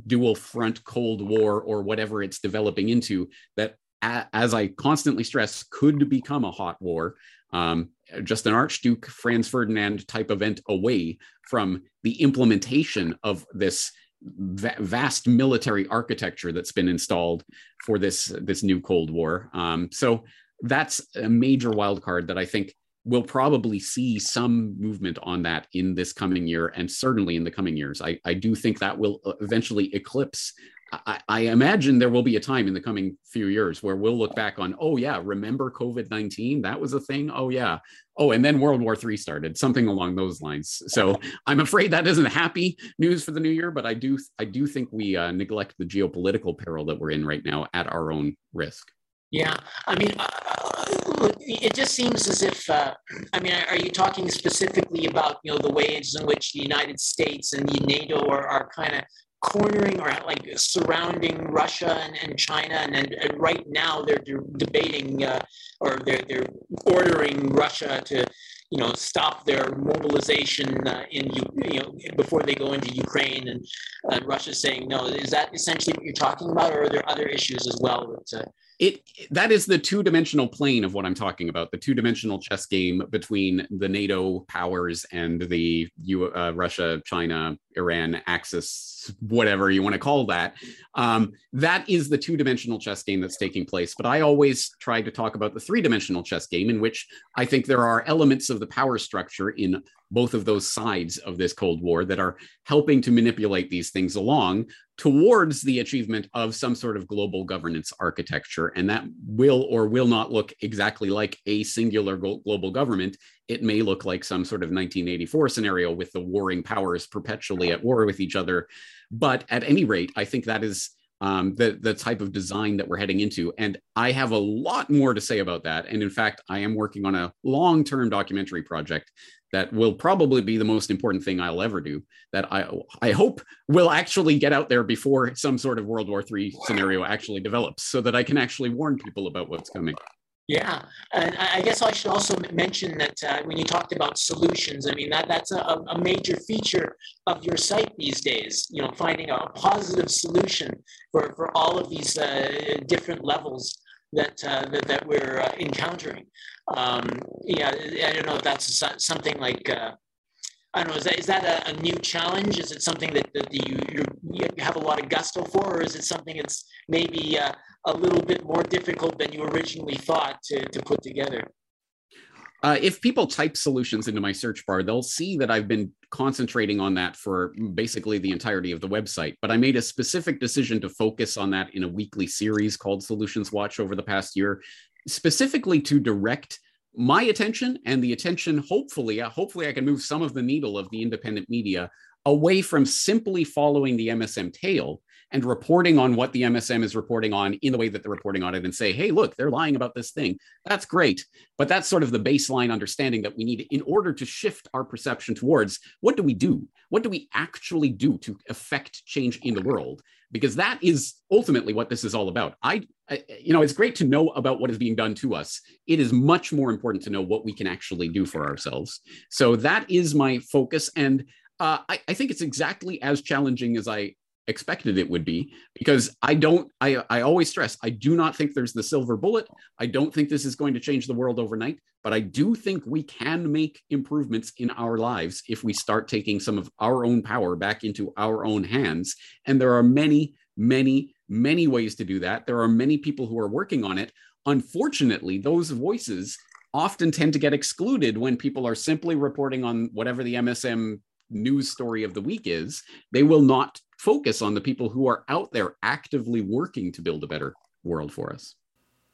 dual front cold war or whatever it's developing into that as i constantly stress could become a hot war. Um, just an archduke franz ferdinand type event away from the implementation of this vast military architecture that's been installed for this this new Cold War. Um, so that's a major wild card that I think we'll probably see some movement on that in this coming year and certainly in the coming years. I, I do think that will uh, eventually eclipse. I, I, imagine there will be a time in the coming few years where we'll look back on, oh, yeah, remember COVID 19? That was a thing. Oh, yeah. Oh, and then World War III started, something along those lines. So (laughs) I'm afraid that isn't happy news for the new year, but I do, I do think we uh, neglect the geopolitical peril that we're in right now at our own risk. Yeah, I mean, uh, it just seems as if, uh, I mean, are you talking specifically about, you know, the ways in which the United States and the NATO are, are kind of cornering or like surrounding Russia and, and China, and, and, and right now they're, they're debating uh, or they're, they're ordering Russia to, you know, stop their mobilization uh, in you know before they go into Ukraine, and uh, Russia saying no. Is that essentially what you're talking about, or are there other issues as well that uh, it that is the two-dimensional plane of what i'm talking about the two-dimensional chess game between the nato powers and the uh, russia china iran axis whatever you want to call that um, that is the two-dimensional chess game that's taking place but i always try to talk about the three-dimensional chess game in which i think there are elements of the power structure in both of those sides of this Cold War that are helping to manipulate these things along towards the achievement of some sort of global governance architecture. And that will or will not look exactly like a singular global government. It may look like some sort of 1984 scenario with the warring powers perpetually at war with each other. But at any rate, I think that is um, the the type of design that we're heading into. And I have a lot more to say about that. And in fact, I am working on a long term documentary project that will probably be the most important thing I'll ever do. That I I hope will actually get out there before some sort of World War III scenario actually develops, so that I can actually warn people about what's coming. Yeah, and I guess I should also mention that uh, when you talked about solutions, I mean that that's a, a, major feature of your site these days. You know, finding a positive solution for for all of these uh, different levels that uh, that, that, we're uh, encountering. Um, yeah, I don't know if that's something like. I don't know. Is that is that a, a, new challenge? Is it something that, that you you have a lot of gusto for, or is it something that's maybe uh, a little bit more difficult than you originally thought to, to put together? Uh, if people type solutions into my search bar, they'll see that I've been concentrating on that for basically the entirety of the website. But I made a specific decision to focus on that in a weekly series called Solutions Watch over the past year, specifically to direct my attention and the attention, hopefully, uh, hopefully I can move some of the needle of the independent media away from simply following the MSM tail and reporting on what the MSM is reporting on in the way that they're reporting on it and say, hey, look, they're lying about this thing. That's great. But that's sort of the baseline understanding that we need in order to shift our perception towards what do we do? What do we actually do to affect change in the world? Because that is ultimately what this is all about. I, I you know, it's great to know about what is being done to us. It is much more important to know what we can actually do for ourselves. So that is my focus. And uh, I, I, think it's exactly as challenging as I expected it would be because i don't i i always stress i do not think there's the silver bullet. I don't think this is going to change the world overnight but i do think we can make improvements in our lives if we start taking some of our own power back into our own hands. And there are many many many ways to do that. There are many people who are working on it. Unfortunately those voices often tend to get excluded when people are simply reporting on whatever the msm news story of the week is, they will not focus on the people who are out there actively working to build a better world for us.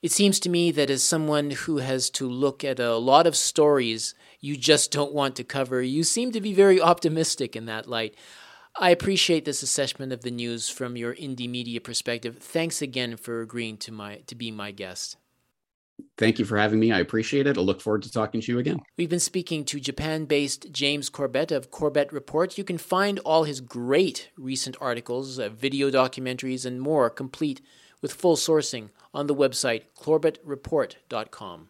It seems to me that as someone who has to look at a lot of stories you just don't want to cover, you seem to be very optimistic in that light. I appreciate this assessment of the news from your indie media perspective. Thanks again for agreeing to my to be my guest thank you for having me. I appreciate it. I look forward to talking to you again. We've been speaking to Japan based James Corbett of Corbett Report. You can find all his great recent articles, uh, video documentaries, and more complete with full sourcing on the website corbettreport.com.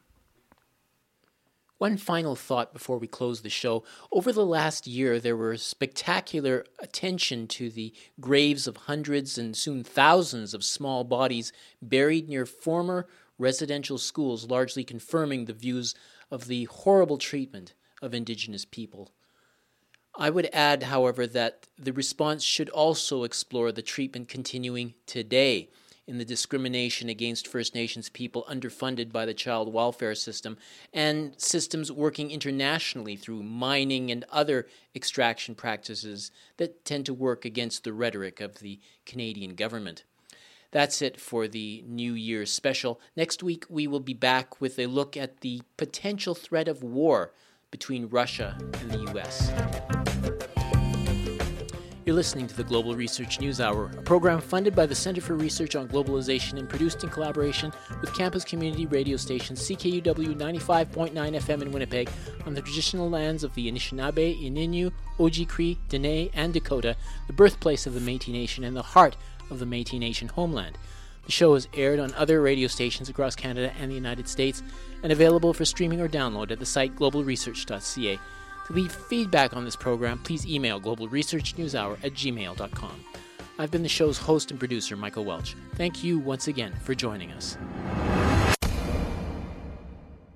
One final thought before we close the show. Over the last year, there were spectacular attention to the graves of hundreds and soon thousands of small bodies buried near former residential schools largely confirming the views of the horrible treatment of indigenous people. I would add, however, that the response should also explore the treatment continuing today in the discrimination against First Nations people underfunded by the child welfare system and systems working internationally through mining and other extraction practices that tend to work against the rhetoric of the Canadian government. That's it for the New Year's special. Next week, we will be back with a look at the potential threat of war between Russia and the U.S. You're listening to the Global Research News Hour, a program funded by the Center for Research on Globalization and produced in collaboration with campus community radio station CKUW 95.9 FM in Winnipeg on the traditional lands of the Anishinaabe, Ininu, Oji-Cree, Dene, and Dakota, the birthplace of the Métis Nation and the heart of the Metis Nation homeland. The show is aired on other radio stations across Canada and the United States and available for streaming or download at the site globalresearch.ca. To leave feedback on this program, please email globalresearchnewshour at gmail.com. I've been the show's host and producer, Michael Welch. Thank you once again for joining us.